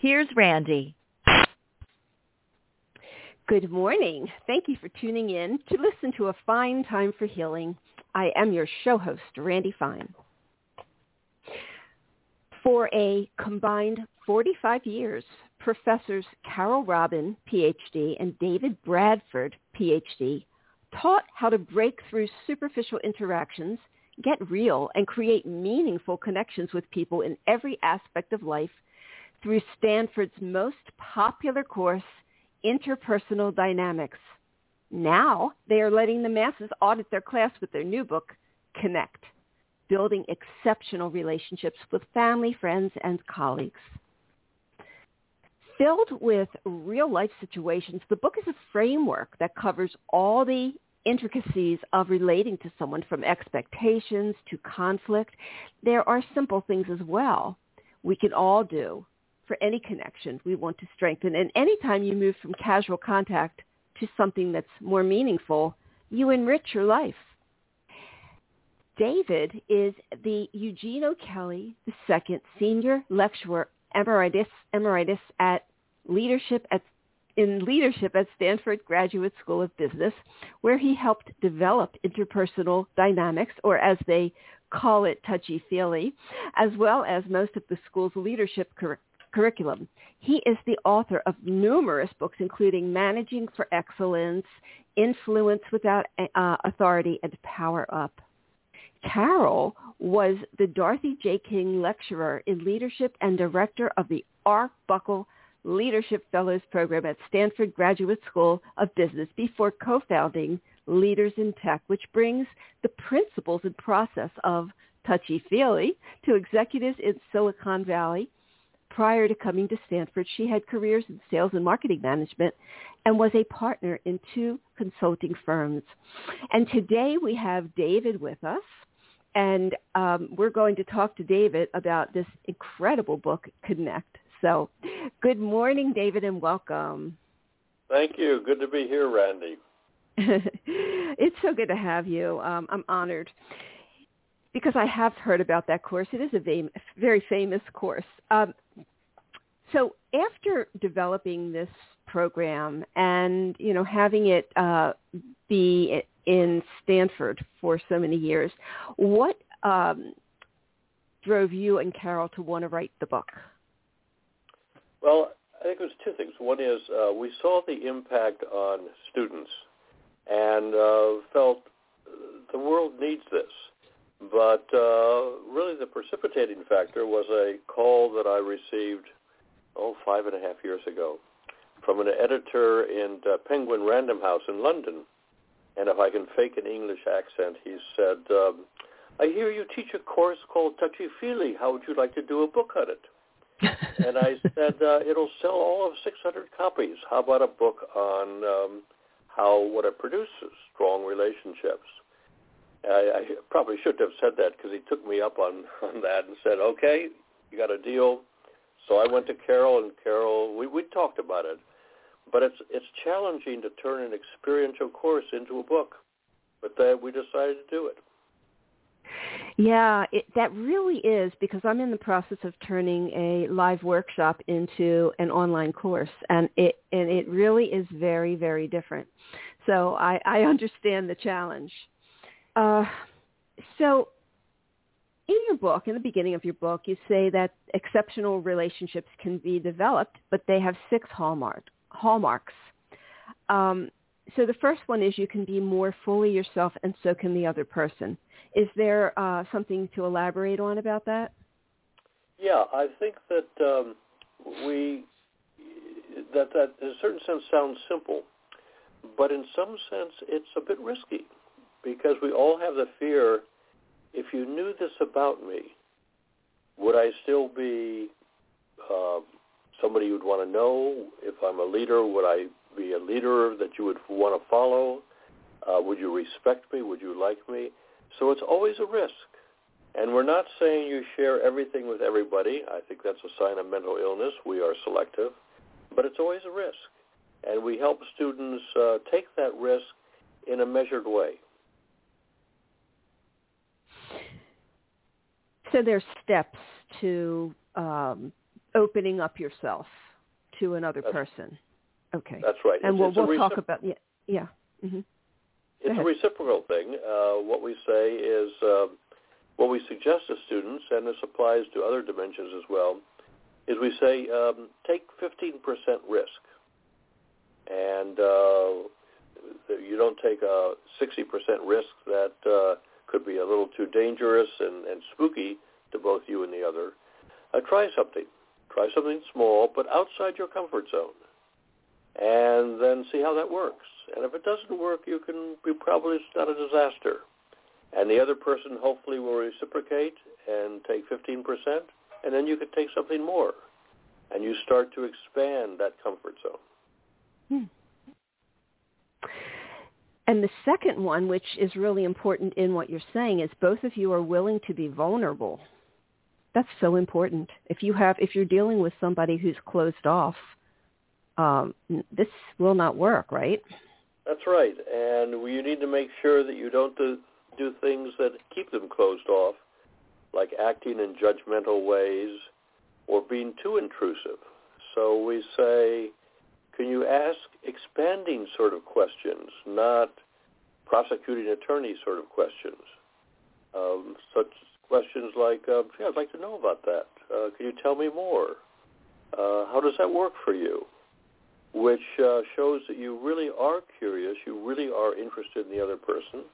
here's Randy. Good morning. Thank you for tuning in to listen to A Fine Time for Healing. I am your show host, Randy Fine. For a combined 45 years, professors Carole Robin, PhD, and David Bradford, PhD, taught how to break through superficial interactions, get real, and create meaningful connections with people in every aspect of life through Stanford's most popular course, Interpersonal Dynamics. Now they are letting the masses audit their class with their new book, Connect, building exceptional relationships with family, friends, and colleagues. Filled with real-life situations, the book is a framework that covers all the intricacies of relating to someone from expectations to conflict. There are simple things as well we can all do for any connection we want to strengthen. And anytime you move from casual contact to something that's more meaningful, you enrich your life. David is the Eugene O'Kelly II Senior Lecturer Emeritus, Emeritus at Leadership at in leadership at Stanford Graduate School of Business, where he helped develop interpersonal dynamics, or as they call it, touchy-feely, as well as most of the school's leadership cur- curriculum. He is the author of numerous books, including Managing for Excellence, Influence Without uh, Authority, and Power Up. Carole was the Dorothy J. King Lecturer in Leadership and Director of the Arbuckle Leadership Fellows Program at Stanford Graduate School of Business before co-founding Leaders in Tech, which brings the principles and process of touchy-feely to executives in Silicon Valley Prior to coming to Stanford, she had careers in sales and marketing management and was a partner in two consulting firms. And today we have David with us, and um, we're going to talk to David about this incredible book, Connect. So good morning, David, and welcome. Thank you. Good to be here, Randy. it's so good to have you. Um, I'm honored because I have heard about that course. It is a very famous course. Um, so after developing this program and you know having it uh, be in Stanford for so many years, what um, drove you and Carole to want to write the book? Well, I think it was two things. One is uh, we saw the impact on students and uh, felt the world needs this. But uh, really the precipitating factor was a call that I received, oh, five and a half years ago from an editor in uh, Penguin Random House in London. And if I can fake an English accent, he said, um, I hear you teach a course called Touchy Feely. How would you like to do a book on it? and I said, uh, it'll sell all of 600 copies. How about a book on um, how what it produces, strong relationships? I, I probably shouldn't have said that because he took me up on, on that and said, okay, you got a deal. So I went to Carole, and Carole, we, we talked about it. But it's it's challenging to turn an experiential course into a book. But that we decided to do it. Yeah, it, that really is because I'm in the process of turning a live workshop into an online course, and it and it really is very very different. So I, I understand the challenge. Uh, so in your book, in the beginning of your book, you say that exceptional relationships can be developed, but they have six hallmark, hallmarks. Um, so the first one is you can be more fully yourself, and so can the other person. Is there uh, something to elaborate on about that? Yeah, I think that um, we that that in a certain sense sounds simple, but in some sense it's a bit risky because we all have the fear, if you knew this about me, would I still be uh, somebody you'd want to know? If I'm a leader, would I be a leader that you would want to follow? Uh, would you respect me? Would you like me? So it's always a risk. And we're not saying you share everything with everybody. I think that's a sign of mental illness. We are selective. But it's always a risk. And we help students uh, take that risk in a measured way. So there's steps to um, opening up yourself to another that's, person. Okay. That's right. And it's, we'll, it's we'll talk about yeah. yeah. Mm-hmm. It's a reciprocal thing. Uh, what we say is uh, what we suggest to students, and this applies to other dimensions as well, is we say um, take 15% risk. And uh, you don't take a 60% risk that uh, could be a little too dangerous and, and spooky to both you and the other. Uh, try something. Try something small, but outside your comfort zone. And then see how that works. And if it doesn't work, you can be probably it's not a disaster. And the other person hopefully will reciprocate and take 15%, and then you can take something more. And you start to expand that comfort zone. Hmm. And the second one, which is really important in what you're saying, is both of you are willing to be vulnerable. That's so important. If you have, if you're dealing with somebody who's closed off, um, this will not work, right? That's right. And you need to make sure that you don't do, do things that keep them closed off, like acting in judgmental ways or being too intrusive. So we say, can you ask expanding sort of questions, not prosecuting attorney sort of questions? Um, such questions like, uh, yeah, I'd like to know about that. Uh, can you tell me more? Uh, how does that work for you? Which uh, shows that you really are curious, you really are interested in the other person,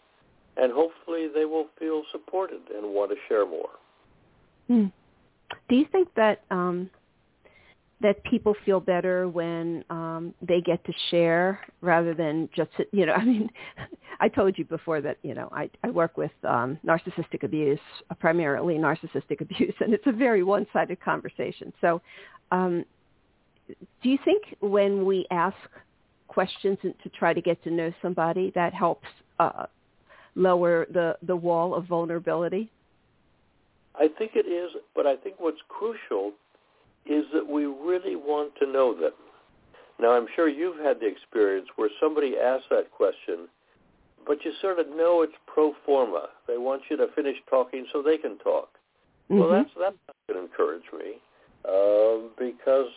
and hopefully they will feel supported and want to share more. Hmm. Do you think that um, that people feel better when um they get to share rather than just you know i mean i told you before that you know i i work with um narcissistic abuse uh, primarily narcissistic abuse and it's a very one sided conversation. So um do you think when we ask questions to try to get to know somebody that helps uh lower the the wall of vulnerability? I think it is but i think what's crucial is that we really want to know them. Now, I'm sure you've had the experience where somebody asks that question, but you sort of know it's pro forma. They want you to finish talking so they can talk. Mm-hmm. Well, that's that's not going to encourage me uh, because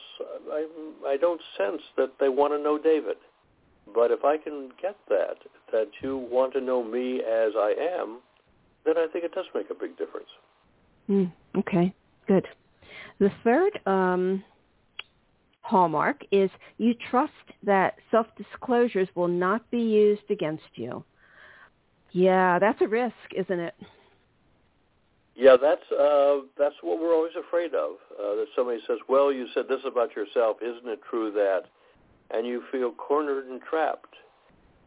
I I don't sense that they want to know David. But if I can get that that you want to know me as I am, then I think it does make a big difference. Mm, okay, good. The third um, hallmark is you trust that self-disclosures will not be used against you. Yeah, that's a risk, isn't it? Yeah, that's uh, that's what we're always afraid of. Uh, that somebody says, "Well, you said this about yourself. Isn't it true that?" And you feel cornered and trapped.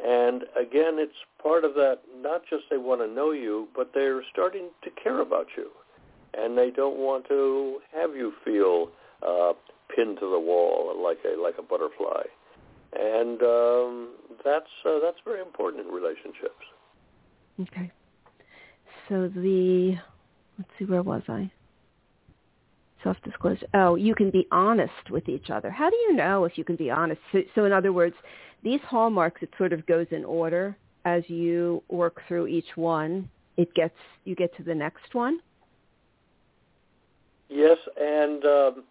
And again, it's part of that. Not just they want to know you, but they're starting to care about you and they don't want to have you feel uh, pinned to the wall like a like a butterfly, and um, that's uh, that's very important in relationships. Okay. So the let's see, where was I? Self-disclosure. Oh, you can be honest with each other. How do you know if you can be honest? So, so in other words, these hallmarks, it sort of goes in order as you work through each one. It gets you get to the next one. Yes, and um,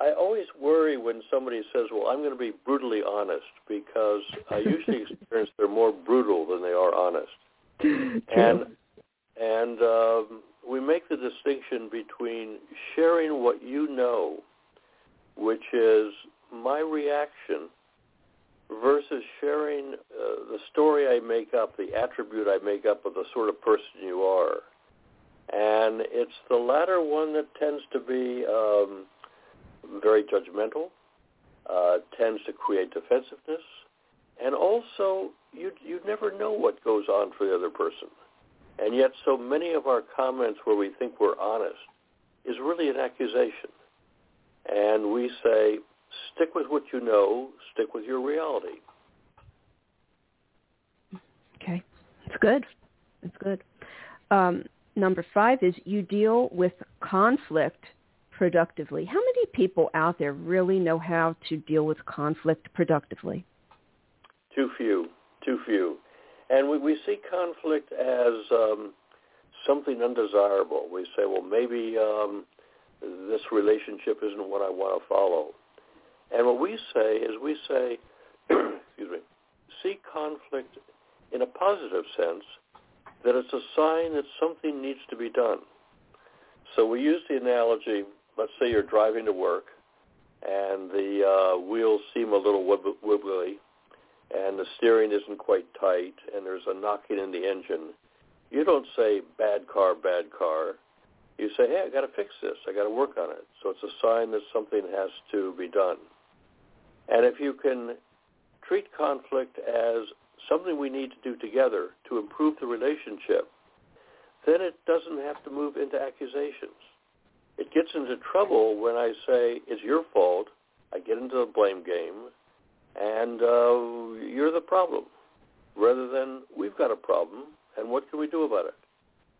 I always worry when somebody says, "Well, I'm going to be brutally honest," because I usually experience they're more brutal than they are honest. True. And and um, we make the distinction between sharing what you know, which is my reaction, versus sharing uh, the story I make up, the attribute I make up of the sort of person you are. And it's the latter one that tends to be um, very judgmental, uh, tends to create defensiveness, and also you you never know what goes on for the other person. And yet so many of our comments where we think we're honest is really an accusation. and we say, stick with what you know, stick with your reality. Okay, that's good. That's good. Um, number five is you deal with conflict productively. How many people out there really know how to deal with conflict productively? Too few. Too few. And we, we see conflict as um, something undesirable. We say, well, maybe um, this relationship isn't what I want to follow. And what we say is we say, excuse me, see conflict in a positive sense, that it's a sign that something needs to be done. So we use the analogy, let's say you're driving to work and the uh, wheels seem a little wibbly and the steering isn't quite tight and there's a knocking in the engine. You don't say, bad car, bad car. You say, hey, I got to fix this. I got to work on it. So it's a sign that something has to be done. And if you can treat conflict as something we need to do together to improve the relationship, then it doesn't have to move into accusations. It gets into trouble when I say, it's your fault. I get into the blame game, and uh, you're the problem, rather than we've got a problem, and what can we do about it?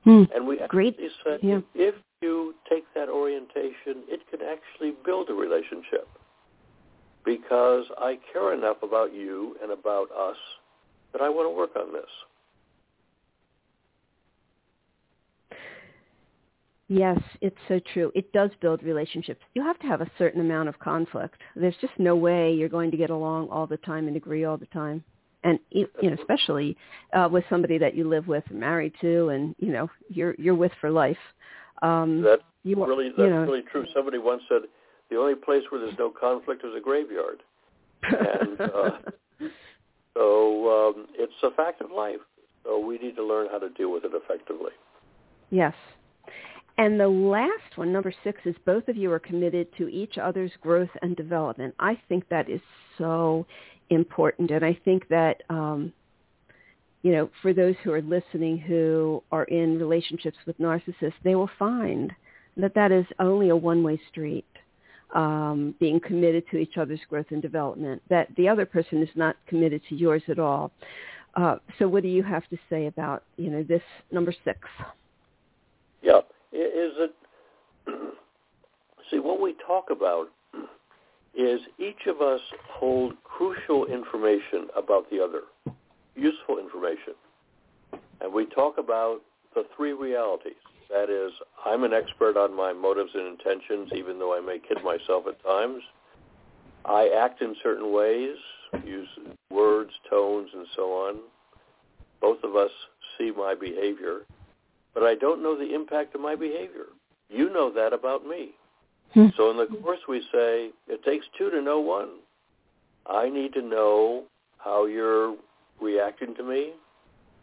Hmm. And we Great. say, yeah. if you take that orientation, it can actually build a relationship because I care enough about you and about us that I want to work on this. Yes, it's so true. It does build relationships. You have to have a certain amount of conflict. There's just no way you're going to get along all the time and agree all the time. And you know, especially uh, with somebody that you live with, married to, and you know, you're you're with for life. Um, that's you, really that's you know, really true. Somebody once said the only place where there's no conflict is a graveyard. And uh, so um, it's a fact of life. So we need to learn how to deal with it effectively. Yes. And the last one, number six, is both of you are committed to each other's growth and development. I think that is so important. And I think that, um, you know, for those who are listening who are in relationships with narcissists, they will find that that is only a one-way street um, being committed to each other's growth and development, that the other person is not committed to yours at all. Uh, so what do you have to say about, you know, this number six? Yeah. Is it, see, what we talk about is each of us hold crucial information about the other, useful information. And we talk about the three realities. That is, I'm an expert on my motives and intentions, even though I may kid myself at times. I act in certain ways, use words, tones, and so on. Both of us see my behavior, but I don't know the impact of my behavior. You know that about me. Hmm. So in the course we say, it takes two to know one. I need to know how you're reacting to me,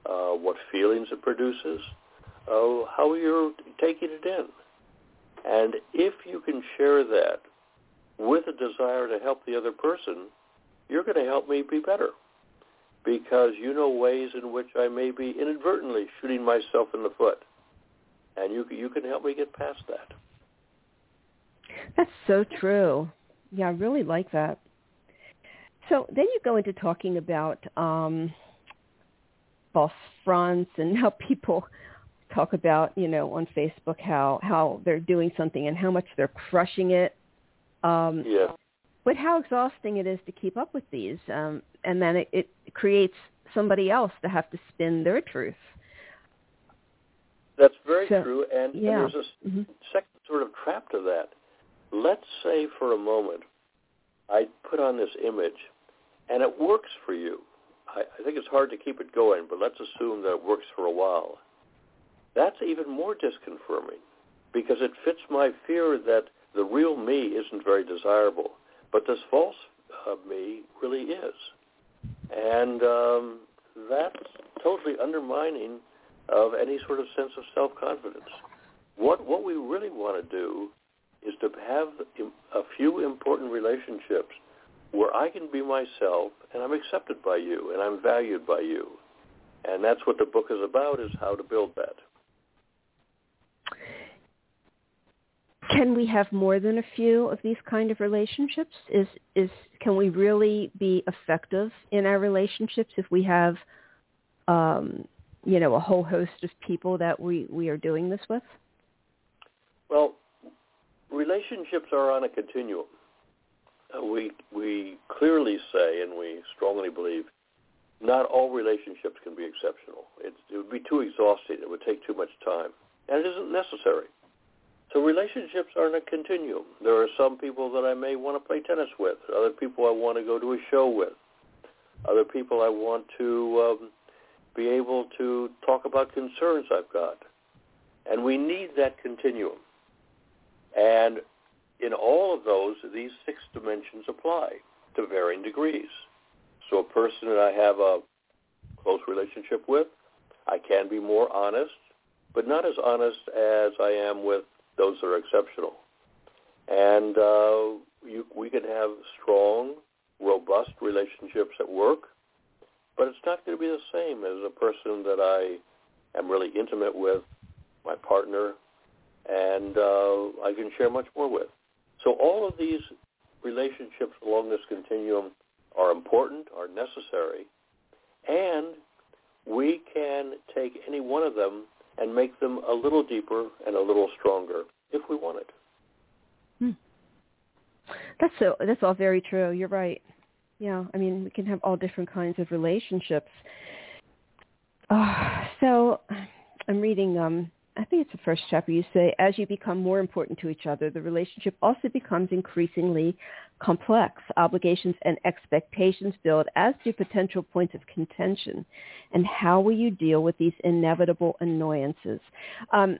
uh, what feelings it produces, uh, how you're taking it in. And if you can share that with a desire to help the other person, you're going to help me be better because you know ways in which I may be inadvertently shooting myself in the foot. And you, you can help me get past that. That's so true. Yeah, I really like that. So then you go into talking about um, false fronts and how people talk about, you know, on Facebook how how they're doing something and how much they're crushing it. Um, yeah. But how exhausting it is to keep up with these, um, and then it, it creates somebody else to have to spin their truth. That's very So, true, and, yeah. and there's a Mhm. second sort of trap to that. Let's say for a moment I put on this image, and it works for you. I, I think it's hard to keep it going, but let's assume that it works for a while. That's even more disconfirming because it fits my fear that the real me isn't very desirable, but this false uh, me really is. And um, that's totally undermining of any sort of sense of self-confidence. What, what we really want to do is to have a few important relationships where I can be myself and I'm accepted by you and I'm valued by you. And that's what the book is about, is how to build that. Can we have more than a few of these kind of relationships? Is is can we really be effective in our relationships if we have, um, you know, a whole host of people that we we are doing this with? Well, relationships are on a continuum. Uh, we we clearly say, and we strongly believe, not all relationships can be exceptional. It, it would be too exhausting. It would take too much time, and it isn't necessary. So relationships are in a continuum. There are some people that I may want to play tennis with, other people I want to go to a show with, other people I want to um, be able to talk about concerns I've got. And we need that continuum. And in all of those, these six dimensions apply to varying degrees. So a person that I have a close relationship with, I can be more honest, but not as honest as I am with those are exceptional. And uh, you, we can have strong, robust relationships at work, but it's not going to be the same as a person that I am really intimate with, my partner, and uh, I can share much more with. So all of these relationships along this continuum are important, are necessary, and we can take any one of them and make them a little deeper and a little stronger if we want it. Hmm. That's so. That's all very true. You're right. Yeah, I mean, we can have all different kinds of relationships. Uh, so, I'm reading um, I think it's the first chapter, you say, as you become more important to each other, the relationship also becomes increasingly complex. Obligations and expectations build, as do potential points of contention. And how will you deal with these inevitable annoyances? Um,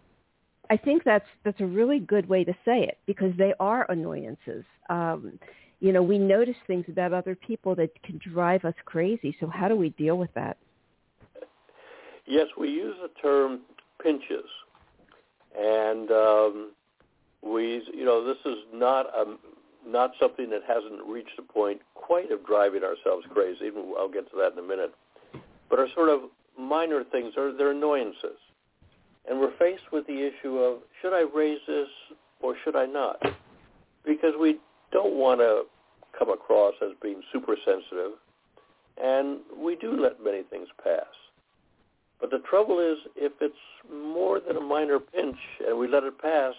I think that's that's a really good way to say it because they are annoyances. Um, you know, we notice things about other people that can drive us crazy. So how do we deal with that? Yes, we use the term pinches and um, we, you know, this is not a not something that hasn't reached the point quite of driving ourselves crazy. I'll get to that in a minute. But are sort of minor things, or they're annoyances. And we're faced with the issue of should I raise this or should I not? Because we don't want to come across as being super sensitive, and we do let many things pass. But the trouble is, if it's more than a minor pinch and we let it pass,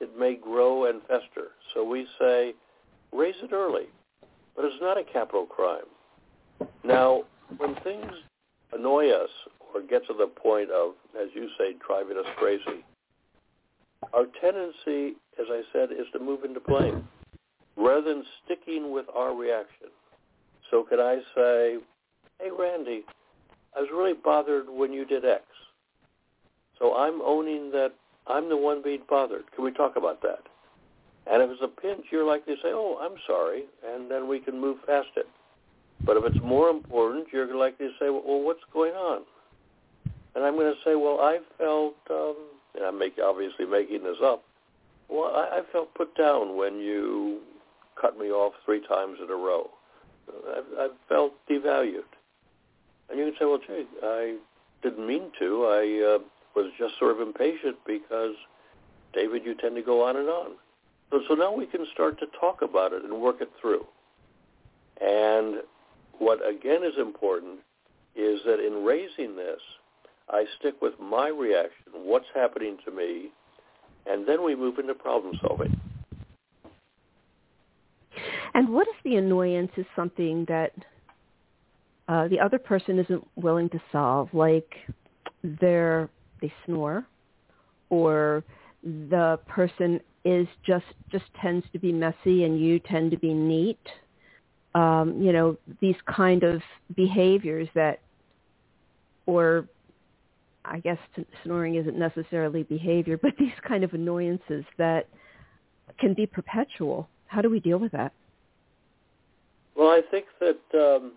it may grow and fester. So we say, raise it early. But it's not a capital crime. Now, when things annoy us or get to the point of, as you say, driving us crazy, our tendency, as I said, is to move into blame rather than sticking with our reaction. So could I say, hey, Randy, I was really bothered when you did X. So I'm owning that I'm the one being bothered. Can we talk about that? And if it's a pinch, you're likely to say, oh, I'm sorry, and then we can move past it. But if it's more important, you're likely to say, well, what's going on? And I'm going to say, well, I felt, um, and I'm make, obviously making this up, well, I, I felt put down when you cut me off three times in a row. I, I felt devalued. And you can say, well, gee, I didn't mean to. I uh, was just sort of impatient because, David, you tend to go on and on. So, so now we can start to talk about it and work it through. And what, again, is important is that in raising this, I stick with my reaction, what's happening to me, and then we move into problem solving. And what if the annoyance is something that uh, the other person isn't willing to solve, like they're they snore, or the person is just just tends to be messy and you tend to be neat. Um, you know these kind of behaviors that, or I guess snoring isn't necessarily behavior, but these kind of annoyances that can be perpetual. How do we deal with that? Well, I think that um,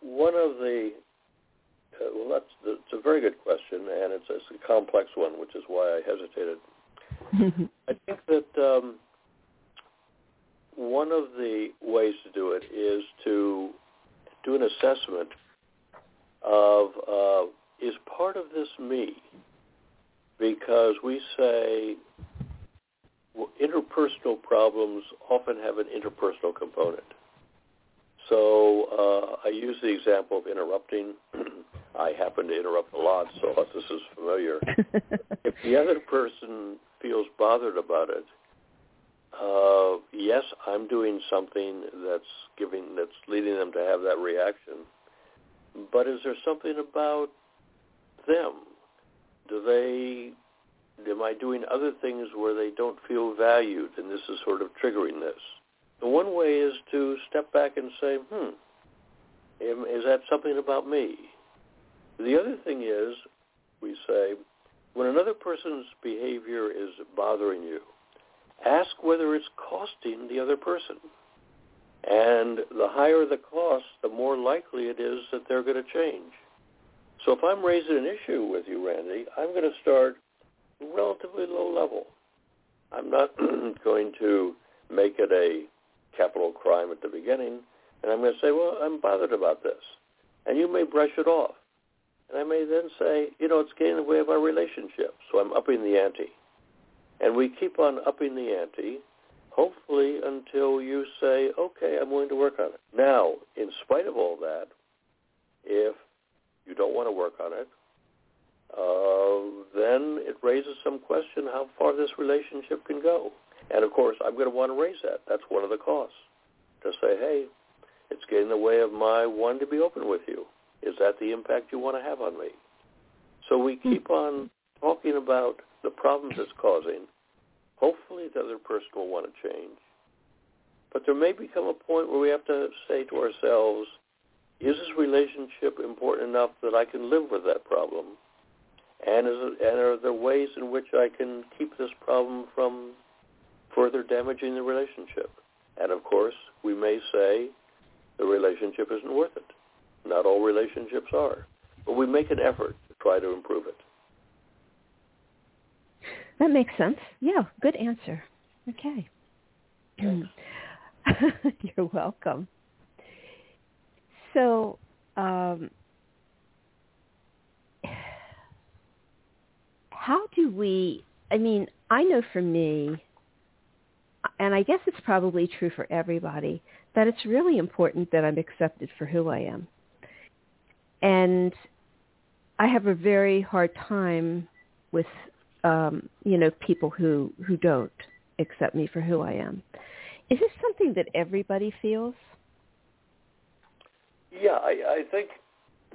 one of the uh, well, that's it's a very good question, and it's, it's a complex one, which is why I hesitated. I think that um, one of the ways to do it is to do an assessment of uh, is part of this me, because we say well, interpersonal problems often have an interpersonal component. So uh, I use the example of interrupting. I happen to interrupt a lot, so this is familiar. if the other person feels bothered about it, uh, yes, I'm doing something that's giving that's leading them to have that reaction. But is there something about them? Do they am I doing other things where they don't feel valued and this is sort of triggering this? The one way is to step back and say, hmm, is that something about me? The other thing is, we say, when another person's behavior is bothering you, ask whether it's costing the other person. And the higher the cost, the more likely it is that they're going to change. So if I'm raising an issue with you, Randy, I'm going to start relatively low level. I'm not going to make it a capital crime at the beginning, and I'm going to say, well, I'm bothered about this. And you may brush it off. And I may then say, you know, it's getting in the way of our relationship, so I'm upping the ante. And we keep on upping the ante, hopefully until you say, okay, I'm willing to work on it. Now, in spite of all that, if you don't want to work on it, uh, then it raises some question how far this relationship can go. And of course, I'm going to want to raise that. That's one of the costs. To say, hey, it's getting in the way of my wanting to be open with you. Is that the impact you want to have on me? So we hmm. keep on talking about the problems it's causing. Hopefully the other person will want to change. But there may become a point where we have to say to ourselves, is this relationship important enough that I can live with that problem? And, is, and are there ways in which I can keep this problem from further damaging the relationship? And of course, we may say the relationship isn't worth it. Not all relationships are. But we make an effort to try to improve it. That makes sense. Yeah, good answer. Okay. You're welcome. So, um, how do we, I mean, I know for me, and I guess it's probably true for everybody, that it's really important that I'm accepted for who I am. And I have a very hard time with, um, you know, people who, who don't accept me for who I am. Is this something that everybody feels? Yeah, I, I think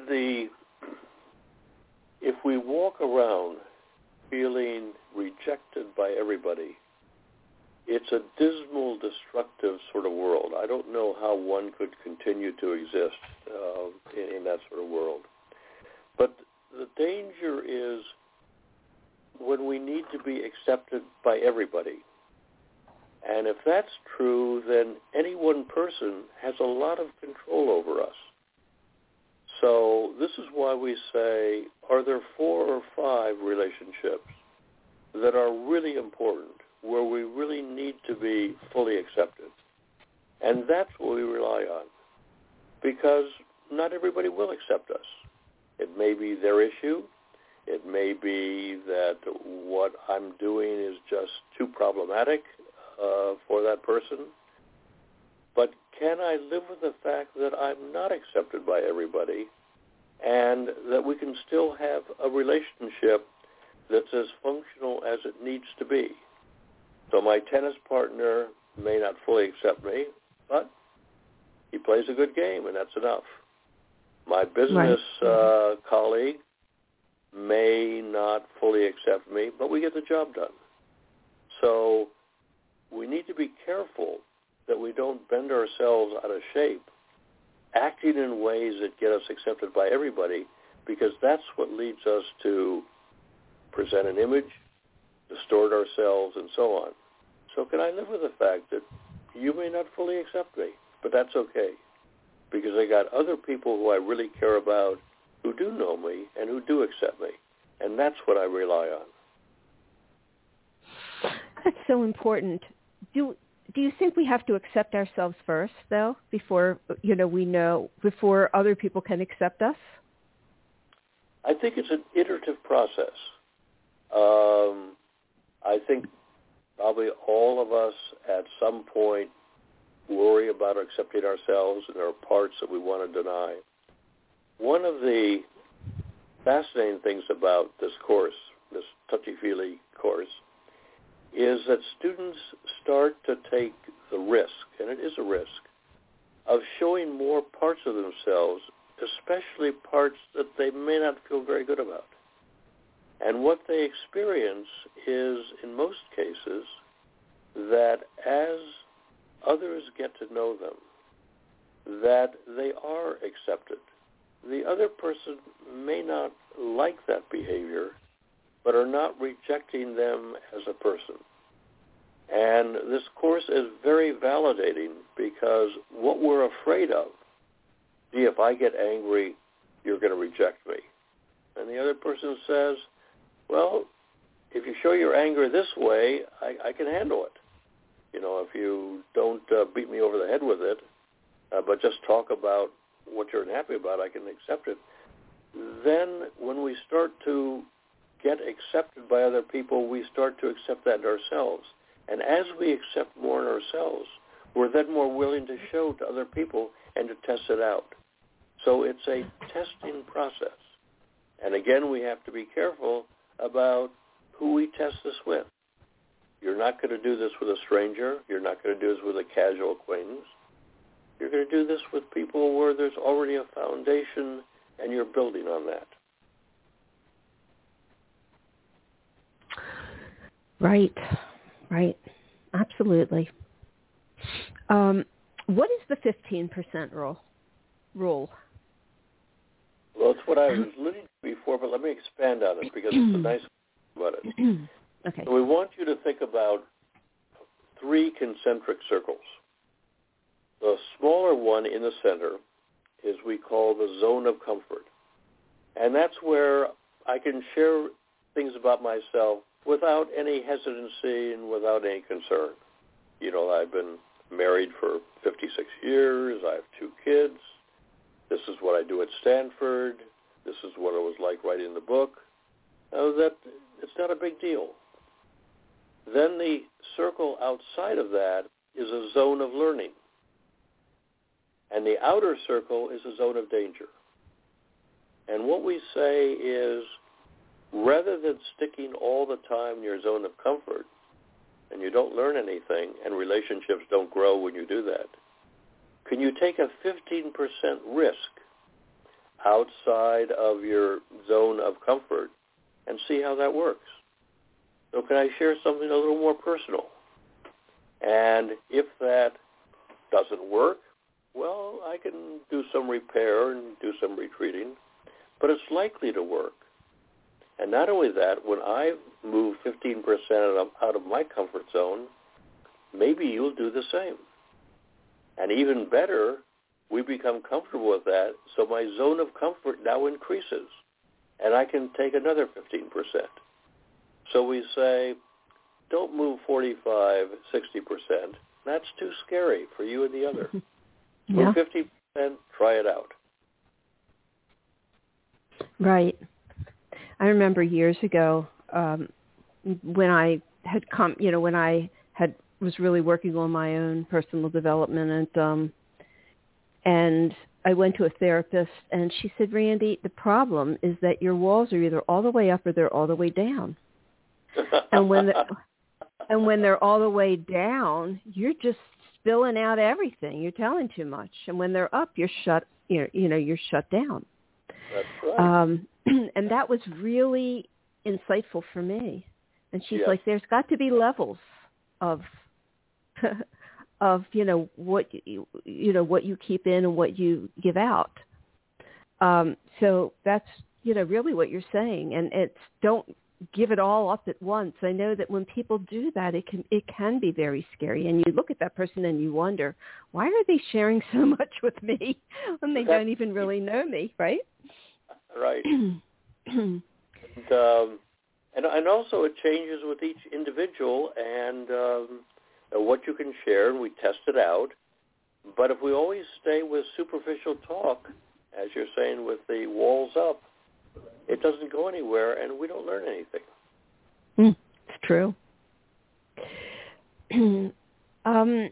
the if we walk around feeling rejected by everybody. It's a dismal, destructive sort of world. I don't know how one could continue to exist uh, in, in that sort of world. But the danger is when we need to be accepted by everybody. And if that's true, then any one person has a lot of control over us. So this is why we say, are there four or five relationships that are really important, where we really need to be fully accepted? And that's what we rely on, because not everybody will accept us. It may be their issue. It may be that what I'm doing is just too problematic uh, for that person. But can I live with the fact that I'm not accepted by everybody and that we can still have a relationship that's as functional as it needs to be? So my tennis partner may not fully accept me, but he plays a good game, and that's enough. My business right. uh, colleague may not fully accept me, but we get the job done. So we need to be careful that we don't bend ourselves out of shape, acting in ways that get us accepted by everybody, because that's what leads us to present an image, distort ourselves, and so on. So can I live with the fact that you may not fully accept me, but that's okay, because I got other people who I really care about who do know me and who do accept me, and that's what I rely on. That's so important. Do do you think we have to accept ourselves first though before you know we know before other people can accept us i think it's an iterative process Um, I think probably all of us at some point worry about accepting ourselves and there are parts that we want to deny. One of the fascinating things about this course, this touchy-feely course, is that students start to take the risk, and it is a risk, of showing more parts of themselves, especially parts that they may not feel very good about. And what they experience is, in most cases, that as others get to know them, that they are accepted. The other person may not like that behavior, but are not rejecting them as a person. And this course is very validating because what we're afraid of, gee, if I get angry, you're going to reject me. And the other person says, well, if you show your anger this way, I, I can handle it. You know, if you don't uh, beat me over the head with it, uh, but just talk about what you're unhappy about, I can accept it. Then when we start to get accepted by other people, we start to accept that in ourselves. And as we accept more in ourselves, we're then more willing to show to other people and to test it out. So it's a testing process. And again, we have to be careful about who we test this with. You're not going to do this with a stranger. You're not going to do this with a casual acquaintance. You're going to do this with people where there's already a foundation and you're building on that. Right, right, absolutely. Um, what is the fifteen percent rule? Rule. Well, it's what I was alluding to before, but let me expand on it because it's a nice about it. okay. So we want you to think about three concentric circles. The smaller one in the center is we call the zone of comfort. And that's where I can share things about myself without any hesitancy and without any concern. You know, I've been married for 56 years. I have two kids. This is what I do at Stanford. This is what it was like writing the book. Uh, that it's not a big deal. Then the circle outside of that is a zone of learning. And the outer circle is a zone of danger. And what we say is rather than sticking all the time in your zone of comfort and you don't learn anything and relationships don't grow when you do that, can you take a 15% risk outside of your zone of comfort and see how that works? So can I share something a little more personal? And if that doesn't work, well, I can do some repair and do some retreating, but it's likely to work. And not only that, when I move 15% out of my comfort zone, maybe you'll do the same. And even better, we become comfortable with that, so my zone of comfort now increases, and I can take another 15%. So we say, don't move 45, 60%. That's too scary for you and the other. yeah. Move 50%, try it out. Right. I remember years ago um, when I had come, you know, when I had was really working on my own personal development and um and I went to a therapist and she said, "Randy, the problem is that your walls are either all the way up or they're all the way down." and when the, and when they're all the way down, you're just spilling out everything. You're telling too much. And when they're up, you're shut. You know, you know you're shut down. That's right. Um, and that was really insightful for me. And she's Yes. like, "There's got to be levels of." of you know what you you know what you keep in and what you give out. Um so that's you know really what you're saying. And it's don't give it all up at once. I know that when people do that it can it can be very scary. And you look at that person and you wonder why are they sharing so much with me when they don't even really know me right? Right. And, um, and and also it changes with each individual and um, what you can share, and we test it out. But if we always stay with superficial talk, as you're saying, with the walls up, it doesn't go anywhere, and we don't learn anything. Mm, it's true. um,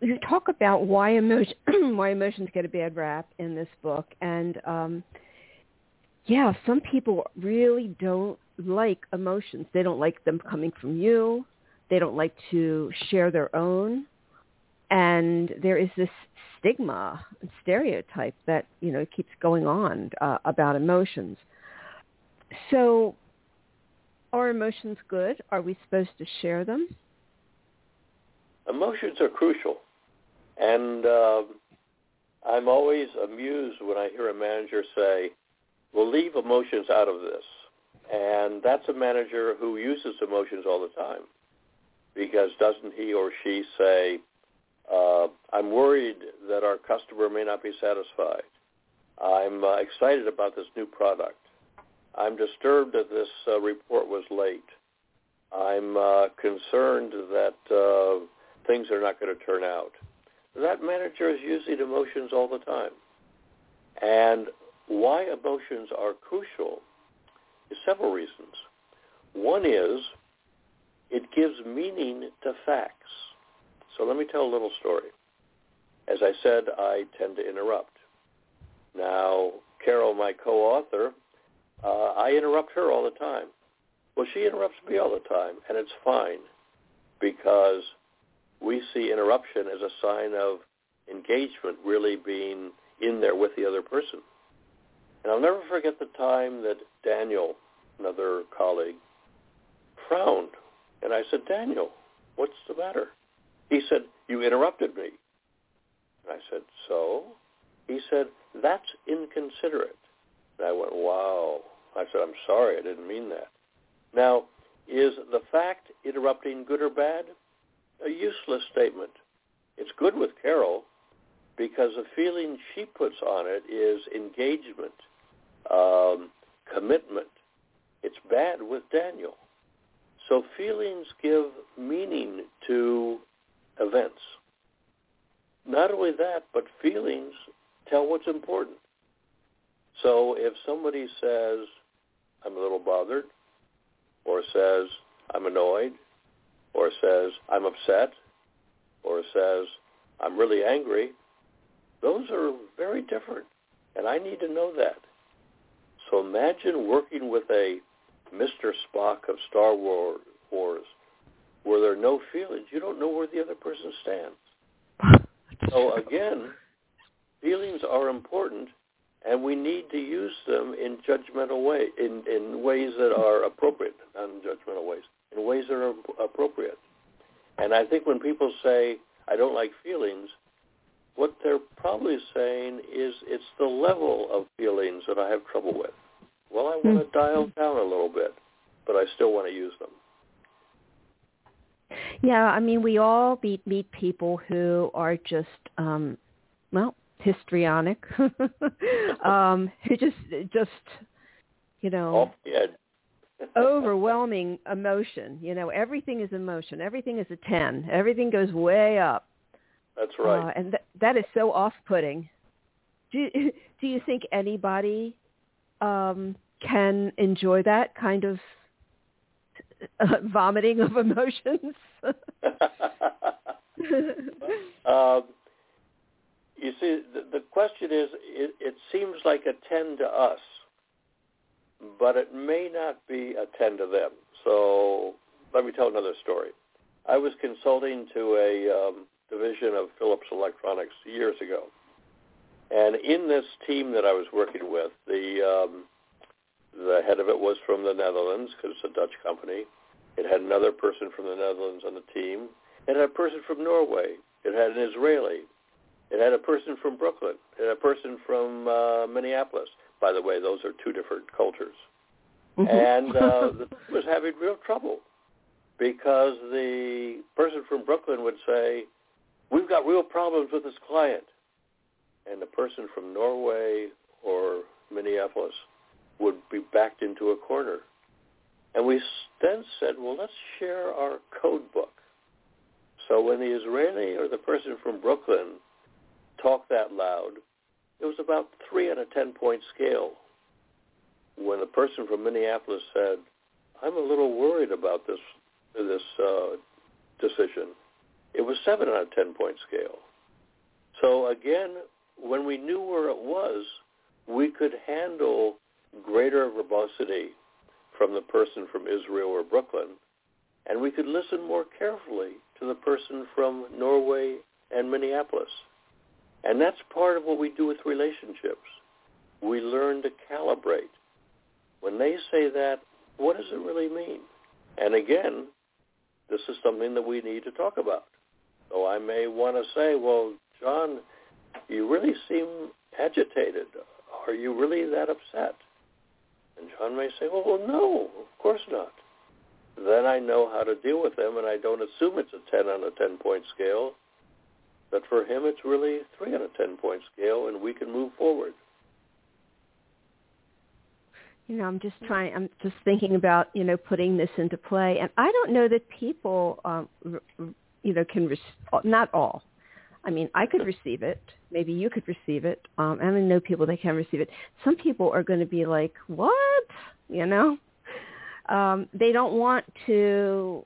you talk about why emotion, why emotions get a bad rap in this book, and um, yeah, some people really don't like emotions. They don't like them coming from you. They don't like to share their own. And there is this stigma and stereotype that, you know, keeps going on uh, about emotions. So are emotions good? Are we supposed to share them? Emotions are crucial. And uh, I'm always amused when I hear a manager say, we'll leave emotions out of this. And that's a manager who uses emotions all the time because doesn't he or she say, uh, I'm worried that our customer may not be satisfied. I'm uh, excited about this new product. I'm disturbed that this uh, report was late. I'm uh, concerned that uh, things are not going to turn out. That manager is using emotions all the time. And why emotions are crucial is several reasons. One is it gives meaning to facts. So let me tell a little story. As I said, I tend to interrupt. Now, Carole, my co-author, uh, I interrupt her all the time. Well, she interrupts me all the time, and it's fine because we see interruption as a sign of engagement really being in there with the other person. And I'll never forget the time that Daniel, another colleague, frowned. And I said, Daniel, what's the matter? He said, you interrupted me. And I said, so? He said, that's inconsiderate. And I went, wow. I said, I'm sorry, I didn't mean that. Now, is the fact interrupting good or bad? A useless statement. It's good with Carole because the feeling she puts on it is engagement, um, commitment. It's bad with Daniel. So feelings give meaning to events. Not only that, but feelings tell what's important. So if somebody says, I'm a little bothered, or says, I'm annoyed, or says, I'm upset, or says, I'm really angry, those are very different. And I need to know that. So imagine working with a Mr. Spock of Star Wars where there are no feelings. You don't know where the other person stands. so again, feelings are important and we need to use them in judgmental way, in, in ways that are appropriate, not in judgmental ways, in ways that are appropriate. And I think when people say, I don't like feelings, what they're probably saying is it's the level of feelings that I have trouble with. Well, I want to mm-hmm. dial down a little bit, but I still want to use them. Yeah, I mean, we all meet meet people who are just, um, well, histrionic, um, who just just, you know, overwhelming emotion. You know, everything is emotion. Everything is a ten. Everything goes way up. That's right. Uh, and th- that is so off-putting. Do do you think anybody um, can enjoy that kind of uh, vomiting of emotions? um, you see, the, the question is, it, it seems like a 10 to us, but it may not be a 10 to them. So let me tell another story. I was consulting to a um, division of Philips Electronics years ago. And in this team that I was working with, the um, the head of it was from the Netherlands because it's a Dutch company. It had another person from the Netherlands on the team. It had a person from Norway. It had an Israeli. It had a person from Brooklyn. It had a person from uh, Minneapolis. By the way, those are two different cultures. Mm-hmm. And uh, the was having real trouble because the person from Brooklyn would say, we've got real problems with this client. And the person from Norway or Minneapolis would be backed into a corner. And we then said, well, let's share our code book. So when the Israeli or the person from Brooklyn talked that loud, it was about three on a 10-point scale. When the person from Minneapolis said, I'm a little worried about this this uh, decision. It was seven on a ten point scale. So again, when we knew where it was, we could handle greater verbosity from the person from Israel or Brooklyn, and we could listen more carefully to the person from Norway and Minneapolis. And that's part of what we do with relationships. We learn to calibrate. When they say that, what does it really mean? And again, this is something that we need to talk about. So I may want to say, well, John, you really seem agitated. Are you really that upset? And John may say, well, well, no, of course not. Then I know how to deal with them, and I don't assume it's a 10 on a 10-point scale. But for him, it's really 3 on a 10-point scale, and we can move forward. You know, I'm just trying. I'm just thinking about you know putting this into play, and I don't know that people, um, you know, can res- not all. I mean, I could receive it. Maybe you could receive it. Um, and I know people that can receive it. Some people are going to be like, "What?" You know, um, they don't want to.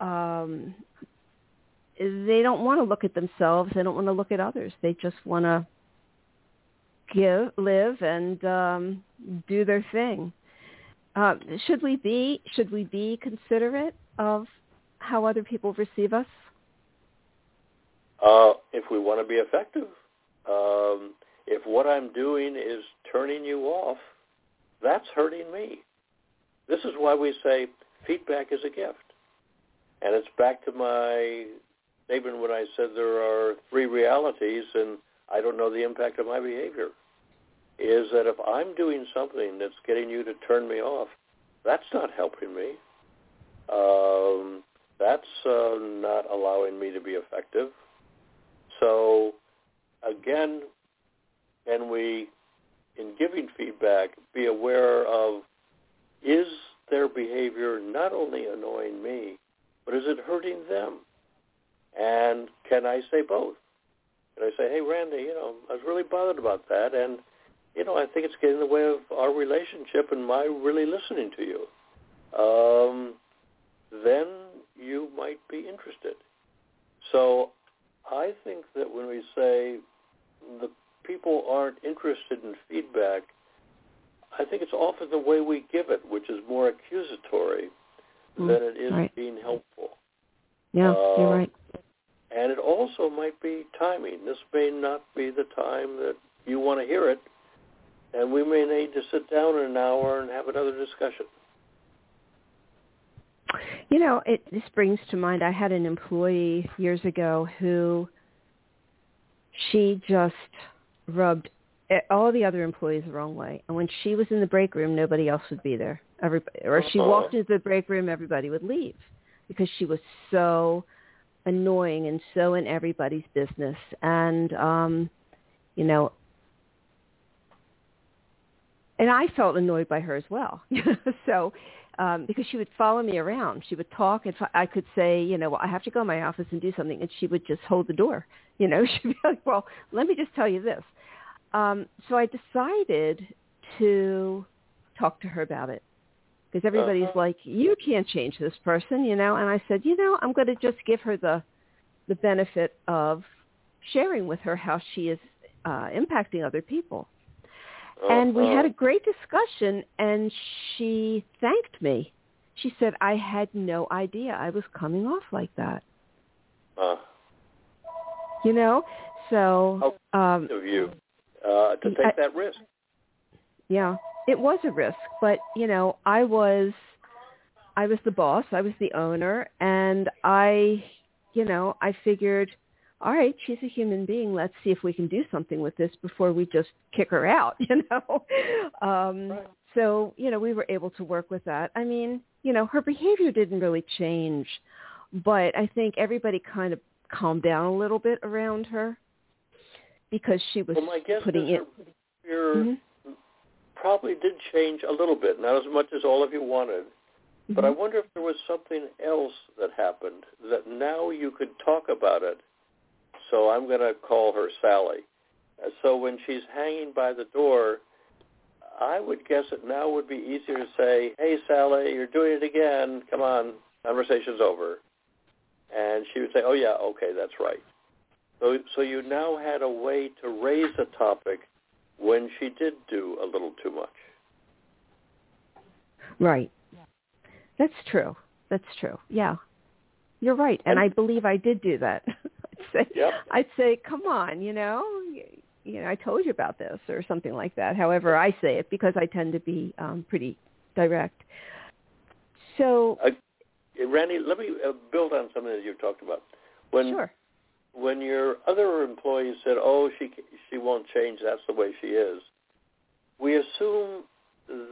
Um, they don't want to look at themselves. They don't want to look at others. They just want to give, live, and um, do their thing. Uh, should we be should we be considerate of how other people receive us? Uh, if we want to be effective, um, if what I'm doing is turning you off, that's hurting me. This is why we say feedback is a gift. And it's back to my statement when I said there are three realities and I don't know the impact of my behavior. Is that if I'm doing something that's getting you to turn me off, that's not helping me. Um, that's uh, not allowing me to be effective. So again, can we, in giving feedback, be aware of is their behavior not only annoying me, but is it hurting them? And can I say both? Can I say, hey, Randy, you know, I was really bothered about that, and you know, I think it's getting in the way of our relationship and my really listening to you. Um, then you might be interested. So I think that when we say the people aren't interested in feedback, I think it's often the way we give it, which is more accusatory mm, than it is right. being helpful. Yeah, uh, you're right. And it also might be timing. This may not be the time that you want to hear it, and we may need to sit down in an hour and have another discussion. You know, it this brings to mind I had an employee years ago who she just rubbed all the other employees the wrong way. And when she was in the break room, nobody else would be there. Everybody, or she walked into the break room, everybody would leave because she was so annoying and so in everybody's business. And um, you know, and I felt annoyed by her as well. so um, because she would follow me around. She would talk, and I could say, you know, well, I have to go in my office and do something, and she would just hold the door. You know, she'd be like, well, let me just tell you this. Um, so I decided to talk to her about it because everybody's uh-huh. like, you can't change this person, you know. And I said, you know, I'm going to just give her the the benefit of sharing with her how she is uh, impacting other people. And we had a great discussion, and she thanked me. She said, I had no idea I was coming off like that. Uh, you know? So... Um, of you uh, to take I, that risk. Yeah, it was a risk. But, you know, I was... I was the boss. I was the owner. And I, you know, I figured all right, she's a human being. Let's see if we can do something with this before we just kick her out, you know. Um, right. So, you know, we were able to work with that. I mean, you know, her behavior didn't really change, but I think everybody kind of calmed down a little bit around her because she was well, my guess putting is it. Your mm-hmm. probably did change a little bit, not as much as all of you wanted. Mm-hmm. But I wonder if there was something else that happened that now you could talk about it so I'm going to call her Sally. So when she's hanging by the door, I would guess it now would be easier to say, "Hey, Sally, you're doing it again. Come on, conversation's over." And she would say, "Oh yeah, okay, that's right." So, so you now had a way to raise a topic when she did do a little too much. Right. That's true. That's true. Yeah. You're right. And, and I believe I did do that. I'd say yep. I'd say, "Come on, you know, you know, I told you about this or something like that." However, I say it because I tend to be um pretty direct. So, uh, Randy, let me uh, build on something that you've talked about. When sure. when your other employees said, "Oh, she she won't change. That's the way she is," we assume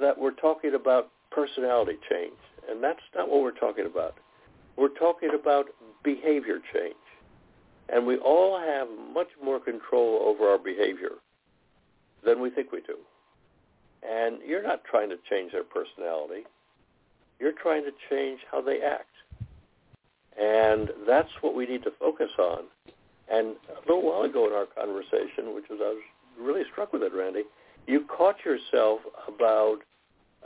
that we're talking about personality change, and that's not what we're talking about. We're talking about behavior change. And we all have much more control over our behavior than we think we do. And you're not trying to change their personality. You're trying to change how they act. And that's what we need to focus on. And a little while ago in our conversation, which was I was really struck with it, Randy, you caught yourself about,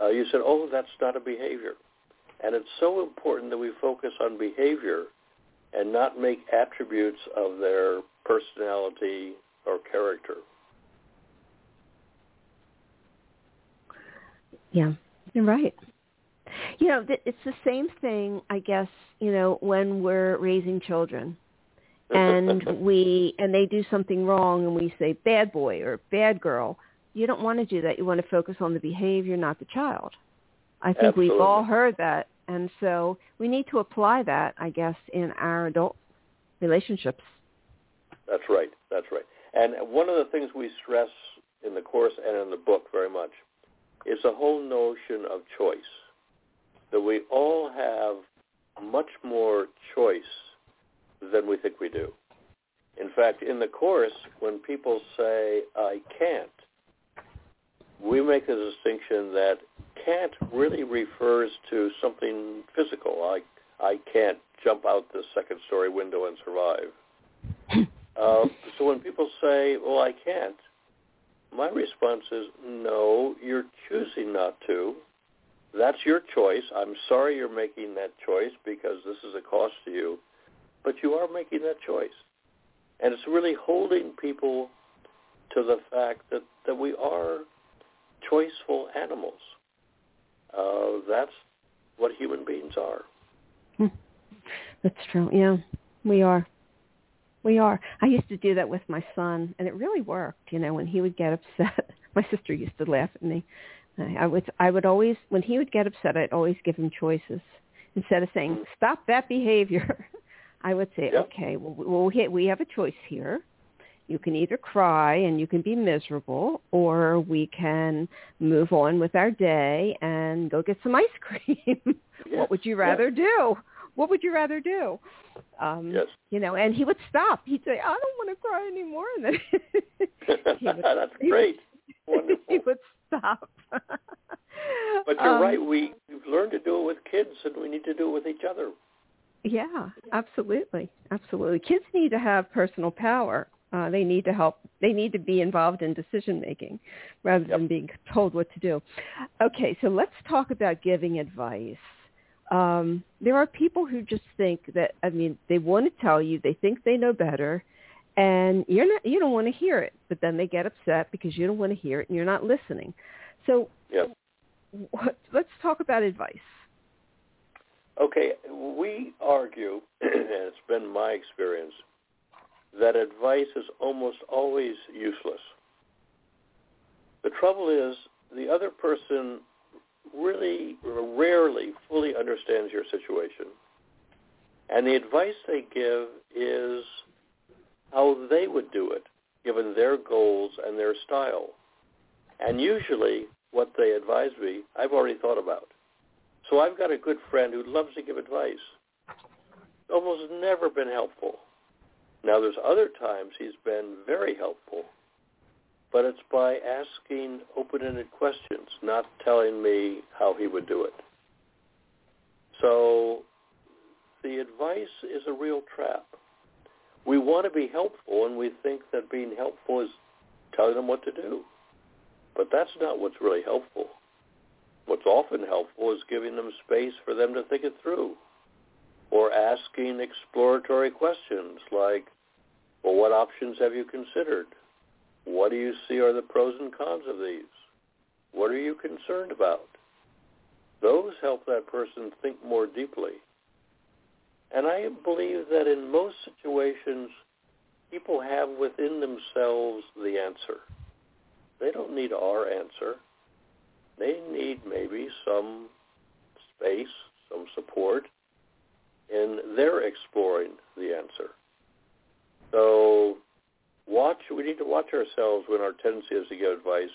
uh, you said, oh, that's not a behavior. And it's so important that we focus on behavior and not make attributes of their personality or character. Yeah, you're right. You know, it's the same thing, I guess, you know, when we're raising children and we and they do something wrong and we say bad boy or bad girl. You don't want to do that. You want to focus on the behavior, not the child. I think Absolutely. we've all heard that and so we need to apply that, I guess, in our adult relationships. That's right. That's right. And one of the things we stress in the course and in the book very much is the whole notion of choice. That we all have much more choice than we think we do. In fact, in the course, when people say, I can't, we make the distinction that can't really refers to something physical. I I can't jump out the second story window and survive. uh, so when people say, "Well, I can't," my response is, "No, you're choosing not to. That's your choice. I'm sorry you're making that choice because this is a cost to you, but you are making that choice." And it's really holding people to the fact that, that we are choiceful animals uh, that's what human beings are. Hmm. That's true. Yeah, we are. We are. I used to do that with my son, and it really worked. You know, when he would get upset, my sister used to laugh at me. I would, I would always, when he would get upset, I'd always give him choices instead of saying. "Stop that behavior." I would say, yep. "Okay, well, we we have a choice here you can either cry and you can be miserable or we can move on with our day and go get some ice cream. what would you rather yes. do? What would you rather do? Um, yes. You know, and he would stop. He'd say, I don't want to cry anymore. And then would, That's great. Wonderful. he would stop. but you're um, right. We, we've learned to do it with kids and we need to do it with each other. Yeah, absolutely. Absolutely. Kids need to have personal power uh, they need to help. They need to be involved in decision making rather yep. than being told what to do. Okay, so let's talk about giving advice. Um, there are people who just think that. I mean, they want to tell you they think they know better, and you're not. You don't want to hear it, but then they get upset because you don't want to hear it and you're not listening. So, yep. what, let's talk about advice. Okay, we argue, and it's been my experience that advice is almost always useless. The trouble is the other person really rarely fully understands your situation. And the advice they give is how they would do it, given their goals and their style. And usually what they advise me, I've already thought about. So I've got a good friend who loves to give advice. Almost never been helpful. Now, there's other times he's been very helpful, but it's by asking open-ended questions, not telling me how he would do it. So the advice is a real trap. We want to be helpful, and we think that being helpful is telling them what to do. But that's not what's really helpful. What's often helpful is giving them space for them to think it through or asking exploratory questions like, well, what options have you considered? What do you see are the pros and cons of these? What are you concerned about? Those help that person think more deeply. And I believe that in most situations, people have within themselves the answer. They don't need our answer. They need maybe some space, some support in their exploring the answer. So watch, we need to watch ourselves when our tendency is to give advice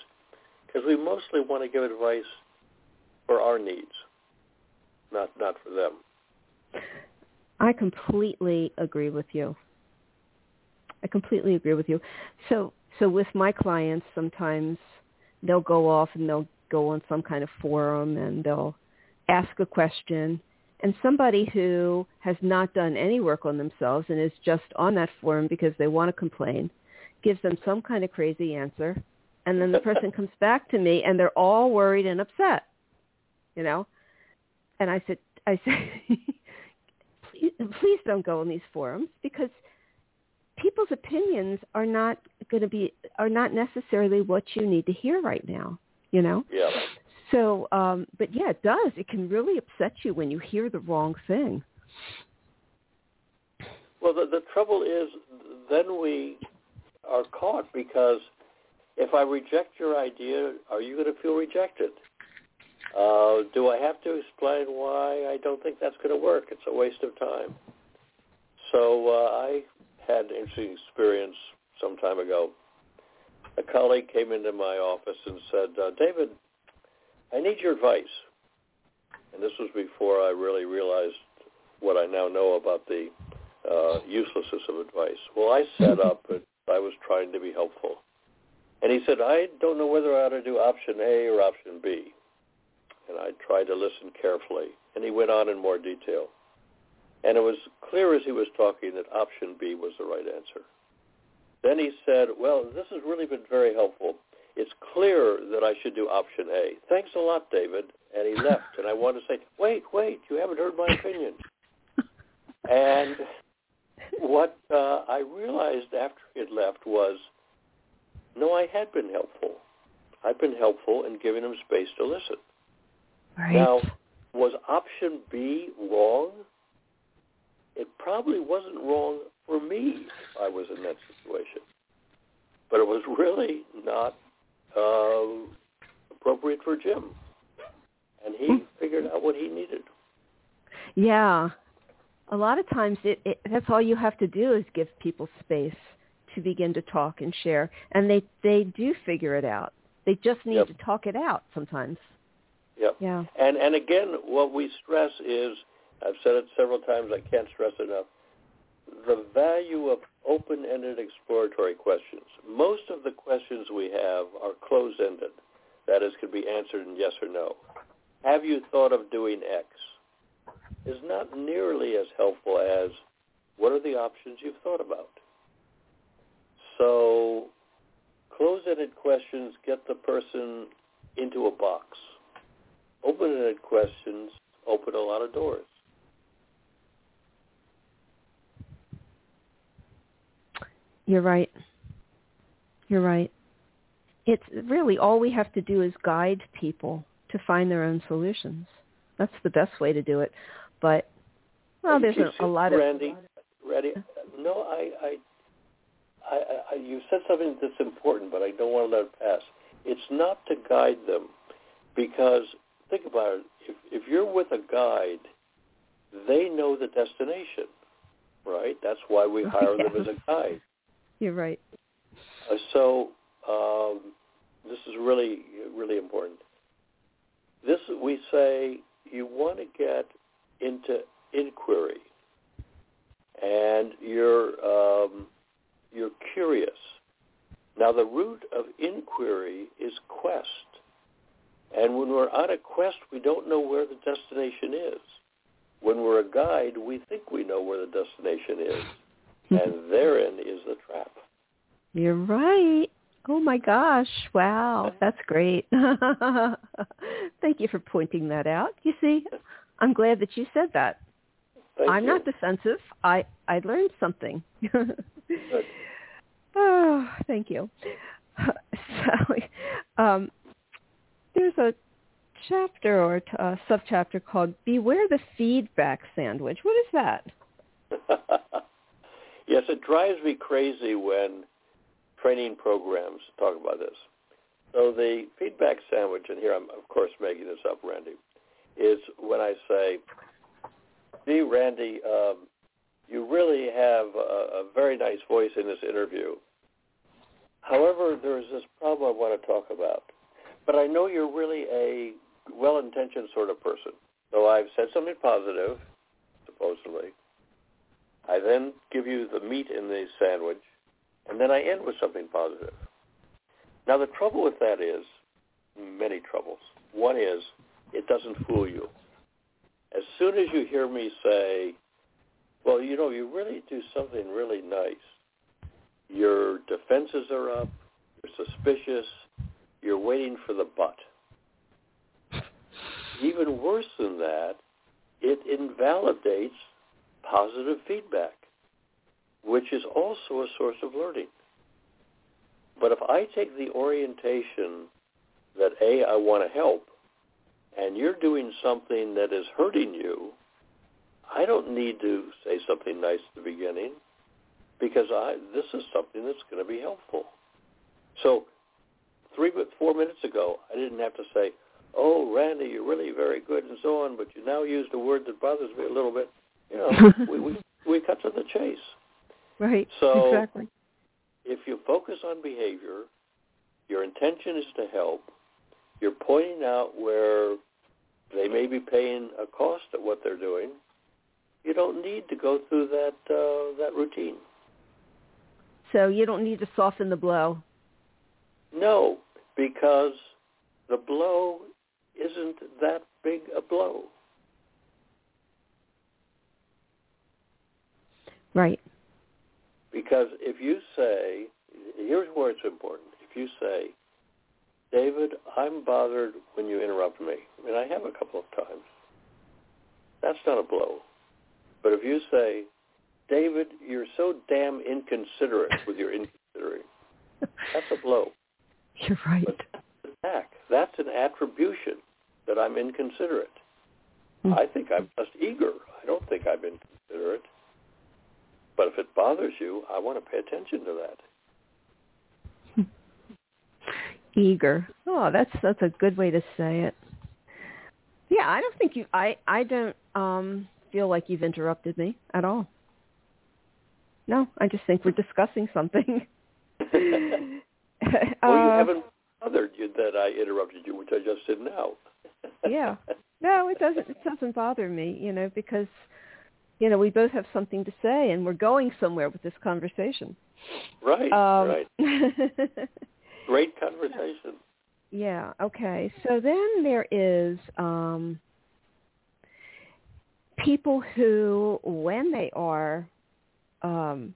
because we mostly want to give advice for our needs, not not for them. I completely agree with you. I completely agree with you. So so with my clients sometimes they'll go off and they'll go on some kind of forum and they'll ask a question and somebody who has not done any work on themselves and is just on that forum because they want to complain gives them some kind of crazy answer. And then the person comes back to me and they're all worried and upset you know? And i said i said please, please don't go in these forums because people's opinions are not going to be are not necessarily what you need to hear right now you know? Yeah so um but yeah it does it can really upset you when you hear the wrong thing well the the trouble is then we are caught because if I reject your idea, are you going to feel rejected? Uh, do I have to explain why I don't think that's going to work? It's a waste of time. So uh, I had an interesting experience some time ago. A colleague came into my office and said, uh, David, I need your advice. And this was before I really realized what I now know about the uh, uselessness of advice. Well, I set up, but I was trying to be helpful. And he said, I don't know whether I ought to do option A or option B. And I tried to listen carefully. And he went on in more detail. And it was clear as he was talking that option B was the right answer. Then he said, well, this has really been very helpful. It's clear that I should do option A. Thanks a lot, David. And he left. And I wanted to say, wait, wait, you haven't heard my opinion. and what uh, I realized after he had left was no, I had been helpful. I've been helpful in giving him space to listen. Right. Now, was option B wrong? It probably wasn't wrong for me if I was in that situation. But it was really not uh, appropriate for Jim. And he hmm. figured out what he needed. Yeah. A lot of times it, it that's all you have to do is give people space to begin to talk and share, and they they do figure it out. They just need yep. to talk it out sometimes. Yep. Yeah. And and again, what we stress is, I've said it several times. I can't stress enough. The value of open-ended exploratory questions. Most of the questions we have are closed-ended. That is, could be answered in yes or no. Have you thought of doing X? Is not nearly as helpful as what are the options you've thought about. So closed-ended questions get the person into a box. Open-ended questions open a lot of doors. You're right. You're right. It's really all we have to do is guide people to find their own solutions. That's the best way to do it. But well, there's a, a lot of Randy. No, I, I I, I, you said something that's important, but I don't want to let it pass. It's not to guide them, because think about it. If, if you're with a guide, they know the destination, right? That's why we hire them as a guide. You're right. Uh, so um, this is really, really important. This we say you want to get into inquiry, and you're um, you're curious. Now the root of inquiry is quest. And when we're on a quest, we don't know where the destination is. When we're a guide, we think we know where the destination is. And therein is the trap. You're right. Oh my gosh. Wow. That's great. Thank you for pointing that out. You see, I'm glad that you said that. Thank I'm you. not defensive. I I learned something. oh, thank you. So, um, there's a chapter or a subchapter called "Beware the Feedback Sandwich." What is that? Yes, it drives me crazy when training programs talk about this. So the feedback sandwich, and here I'm of course making this up, Randy, is when I say, "Gee, Randy, um, you really have a, a very nice voice in this interview. However, there's this problem I want to talk about. But I know you're really a well-intentioned sort of person. So I've said something positive, supposedly. I then give you the meat in the sandwich, and then I end with something positive. Now the trouble with that is many troubles. One is it doesn't fool you. As soon as you hear me say, well, you know, you really do something really nice, your defenses are up, you're suspicious, you're waiting for the but. Even worse than that, it invalidates positive feedback, which is also a source of learning. But if I take the orientation that A, I want to help, and you're doing something that is hurting you, I don't need to say something nice at the beginning because I this is something that's going to be helpful. So three, four minutes ago, I didn't have to say, "Oh, Randy, you're really very good," and so on. But you now used a word that bothers me a little bit. You know, we, we we cut to the chase. Right. So exactly. if you focus on behavior, your intention is to help. You're pointing out where they may be paying a cost at what they're doing. You don't need to go through that uh, that routine. So you don't need to soften the blow. No, because the blow isn't that big a blow. Right. Because if you say, here's where it's important. If you say, David, I'm bothered when you interrupt me. and I have a couple of times. That's not a blow. But if you say, David, you're so damn inconsiderate with your inconsiderate, that's a blow. You're right. But attack. That's an attribution that I'm inconsiderate. Hmm. I think I'm just eager. I don't think I'm inconsiderate. But if it bothers you, I want to pay attention to that. Eager. Oh, that's that's a good way to say it. Yeah, I don't think you I I don't um feel like you've interrupted me at all. No, I just think we're discussing something. well, you Uh, haven't bothered you that I interrupted you, which I just did now. yeah. No, it doesn't it doesn't bother me, you know, because you know, we both have something to say and we're going somewhere with this conversation. Right, Um, right. Great conversation. Yeah. Okay. So then there is um, people who, when they are, um,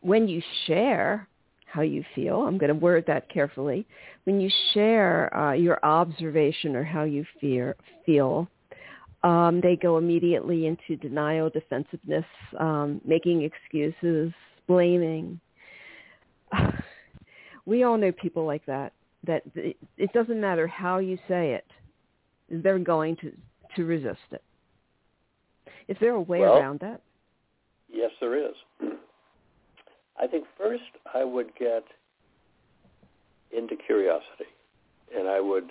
when you share how you feel, I'm going to word that carefully. When you share uh, your observation or how you fear, feel, um, they go immediately into denial, defensiveness, um, making excuses, blaming. We all know people like that that it, it doesn't matter how you say it, they're going to, to resist it. Is there a way Well- around that? Yes, there is. I think first I would get into curiosity, and I would,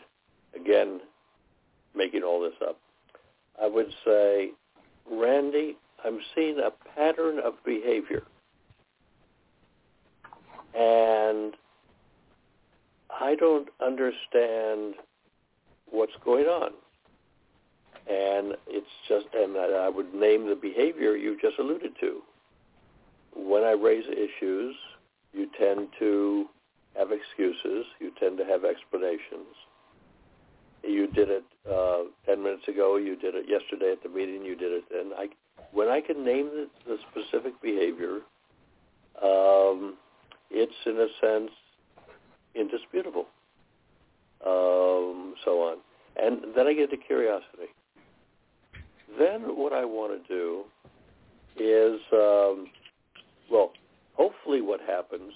again, making all this up, I would say, Randy, I'm seeing a pattern of behavior. And I don't understand what's going on. And it's just, and I would name the behavior you just alluded to. When I raise issues, you tend to have excuses. You tend to have explanations. You did it uh, 10 minutes ago. You did it yesterday at the meeting. You did it. And I, when I can name the, the specific behavior, um, it's in a sense indisputable. Um, so on. And then I get to curiosity. Then what I want to do is, um, well, hopefully what happens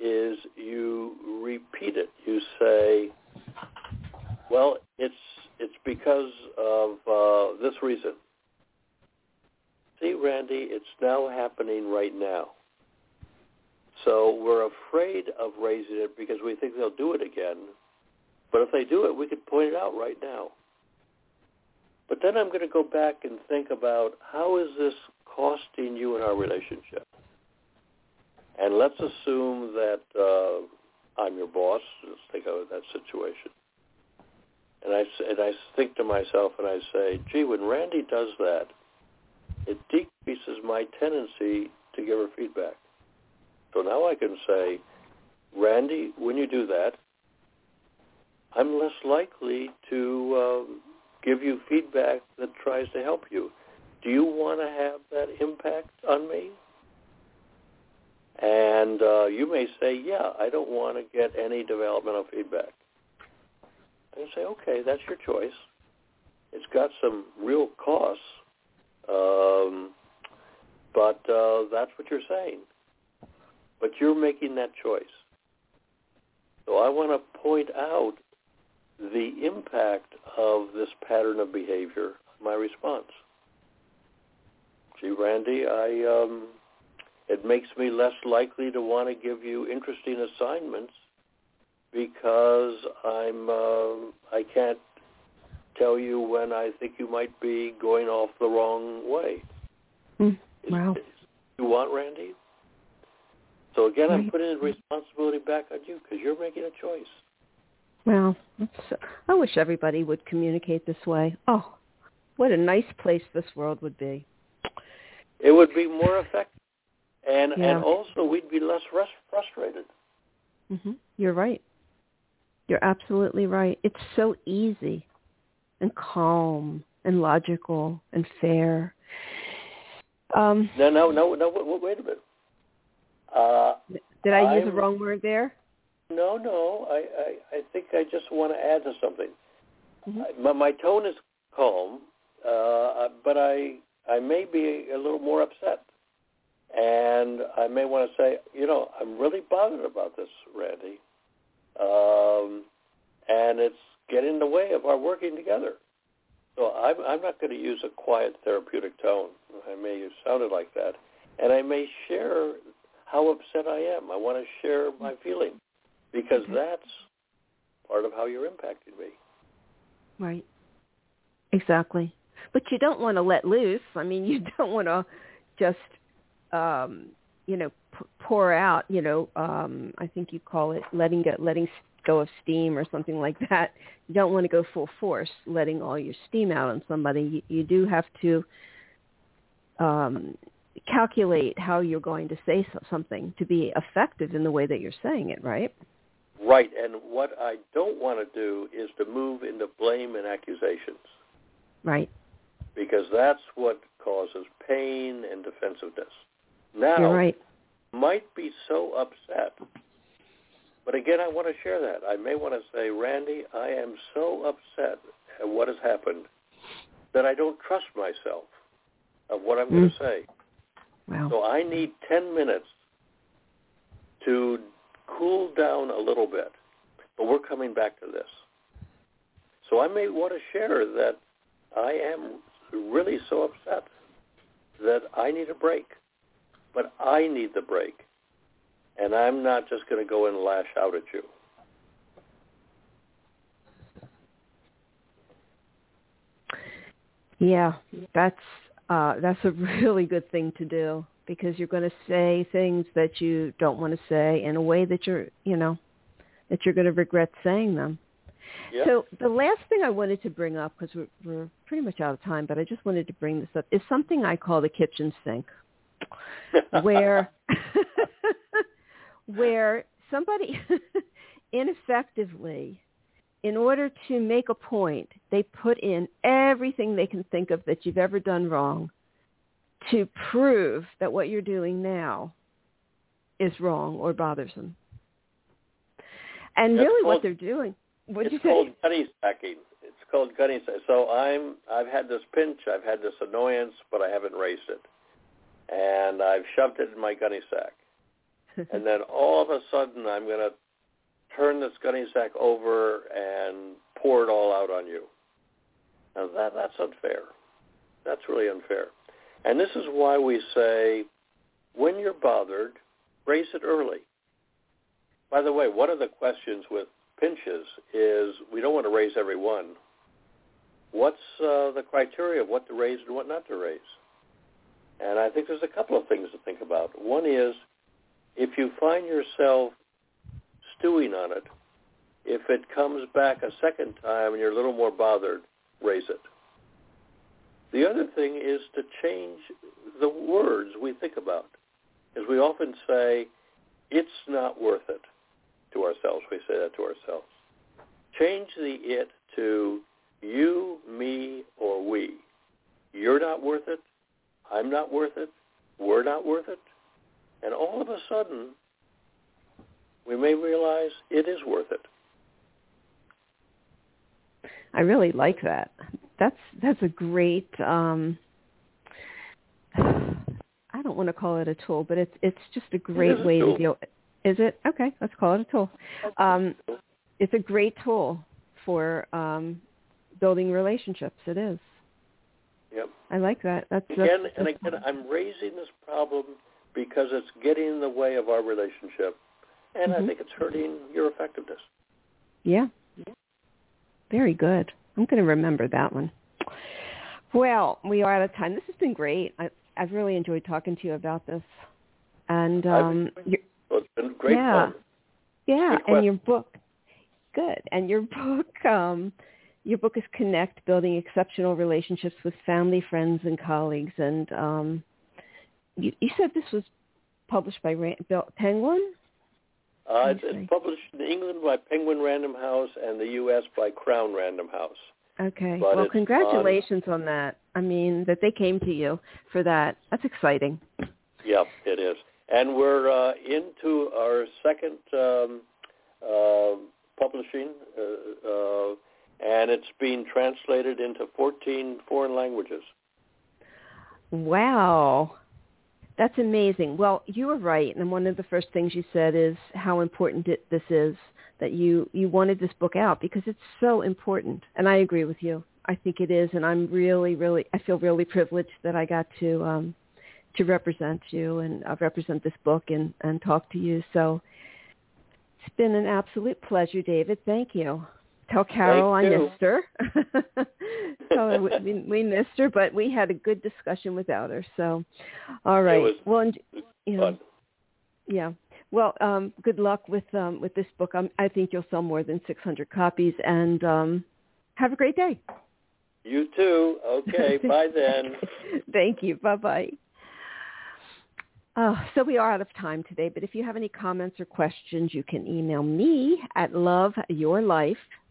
is you repeat it. You say, well, it's it's because of uh, this reason. See, Randy, it's now happening right now. So we're afraid of raising it because we think they'll do it again. But if they do it, we could point it out right now. But then I'm going to go back and think about how is this costing you in our relationship? And let's assume that uh, I'm your boss. Let's think of that situation. And I, and I think to myself and I say, gee, when Randy does that, it decreases my tendency to give her feedback. So now I can say, Randy, when you do that, I'm less likely to um, give you feedback that tries to help you. Do you want to have that impact on me? And uh, you may say, yeah, I don't want to get any developmental feedback. And say, okay, that's your choice. It's got some real costs, um, but uh, that's what you're saying. But you're making that choice. So I want to point out the impact of this pattern of behavior my response. Gee, Randy, I um, it makes me less likely to want to give you interesting assignments because I'm uh, I can't tell you when I think you might be going off the wrong way. Mm, wow. Is, you want Randy? So again, right. I'm putting the responsibility back on you because you're making a choice. Well, I wish everybody would communicate this way. Oh, what a nice place this world would be. It would be more effective, and yeah. and also we'd be less frustrated. Mm-hmm. You're right. You're absolutely right. It's so easy and calm and logical and fair. Um, no, no, no, no. Wait, wait a minute. Uh, Did I use I'm, the wrong word there? No, no. I, I, I think I just want to add to something. Mm-hmm. My, my tone is calm, uh, but I I may be a little more upset, and I may want to say, you know, I'm really bothered about this, Randy, um, and it's getting in the way of our working together. So I'm I'm not going to use a quiet therapeutic tone. I may have sounded like that, and I may share how upset I am. I want to share my feeling because okay. that's part of how you're impacting me. Right. Exactly. But you don't want to let loose. I mean, you don't want to just, um, you know, p- pour out. You know, um, I think you call it letting go, letting go of steam or something like that. You don't want to go full force, letting all your steam out on somebody. You, you do have to um, calculate how you're going to say something to be effective in the way that you're saying it, right? Right, and what I don't want to do is to move into blame and accusations. Right. Because that's what causes pain and defensiveness. Now, You're right. might be so upset, but again, I want to share that. I may want to say, Randy, I am so upset at what has happened that I don't trust myself of what I'm mm. going to say. Wow. So I need 10 minutes to cool down a little bit, but we're coming back to this. So I may want to share that I am really so upset that I need a break, but I need the break, and I'm not just going to go and lash out at you. Yeah, that's uh, that's a really good thing to do because you're going to say things that you don't want to say in a way that you're, you know, that you're going to regret saying them. Yeah. So the last thing I wanted to bring up, because we're, we're pretty much out of time, but I just wanted to bring this up, is something I call the kitchen sink, where where somebody ineffectively, in order to make a point, they put in everything they can think of that you've ever done wrong to prove that what you're doing now is wrong or bothersome. And really, called- what they're doing. What it's you say? called gunny sacking. It's called gunny sack. So I'm I've had this pinch, I've had this annoyance, but I haven't raised it, and I've shoved it in my gunny sack, and then all of a sudden I'm going to turn this gunny sack over and pour it all out on you. Now that that's unfair. That's really unfair. And this is why we say when you're bothered, raise it early. By the way, one of the questions with pinches is we don't want to raise every one. What's uh, the criteria of what to raise and what not to raise? And I think there's a couple of things to think about. One is if you find yourself stewing on it, if it comes back a second time and you're a little more bothered, raise it. The other thing is to change the words we think about. As we often say, it's not worth it to ourselves. We say that to ourselves. Change the it to you, me, or we. You're not worth it. I'm not worth it. We're not worth it. And all of a sudden, we may realize it is worth it. I really like that. That's that's a great. um I don't want to call it a tool, but it's it's just a great a way tool. to deal. Is it okay? Let's call it a tool. Um, it's a great tool for um, building relationships. It is. Yep. I like that. That's, that's Again and that's- again, I'm raising this problem because it's getting in the way of our relationship, and I Mhm. think it's hurting your effectiveness. Yeah. Very good. I'm going to remember that one. Well, we are out of time. This has been great. I, I've really enjoyed talking to you about this. And um, So it's been great Yeah. fun. yeah, Good and your book, good. And your book, um, your book is Connect: Building Exceptional Relationships with Family, Friends, and Colleagues. And um, you, you said this was published by Ran- Penguin. Uh, it's, it's published in England by Penguin Random House and the U.S. by Crown Random House. Okay. But well, congratulations on that. I mean, that they came to you for that. That's exciting. Yeah, it is. And we're uh, into our second um, uh, publishing, uh, uh, and it's being translated into 14 foreign languages. Wow. That's amazing. Well, you were right, and one of the first things you said is how important it, this is that you you wanted this book out because it's so important. And I agree with you. I think it is, and I'm really, really, I feel really privileged that I got to um, to represent you and uh, represent this book and and talk to you. So it's been an absolute pleasure, David. Thank you. Tell Carole I missed her. Her we, we missed her, but we had a good discussion without her. So, all right. was well, and, you know, yeah. Well, um, good luck with um, with this book. Um, I think you'll sell more than 600 copies, and um, have a great day. You too. Okay, bye then. Thank you. Bye bye. Uh, so we are out of time today, but if you have any comments or questions, you can email me at loveyourlife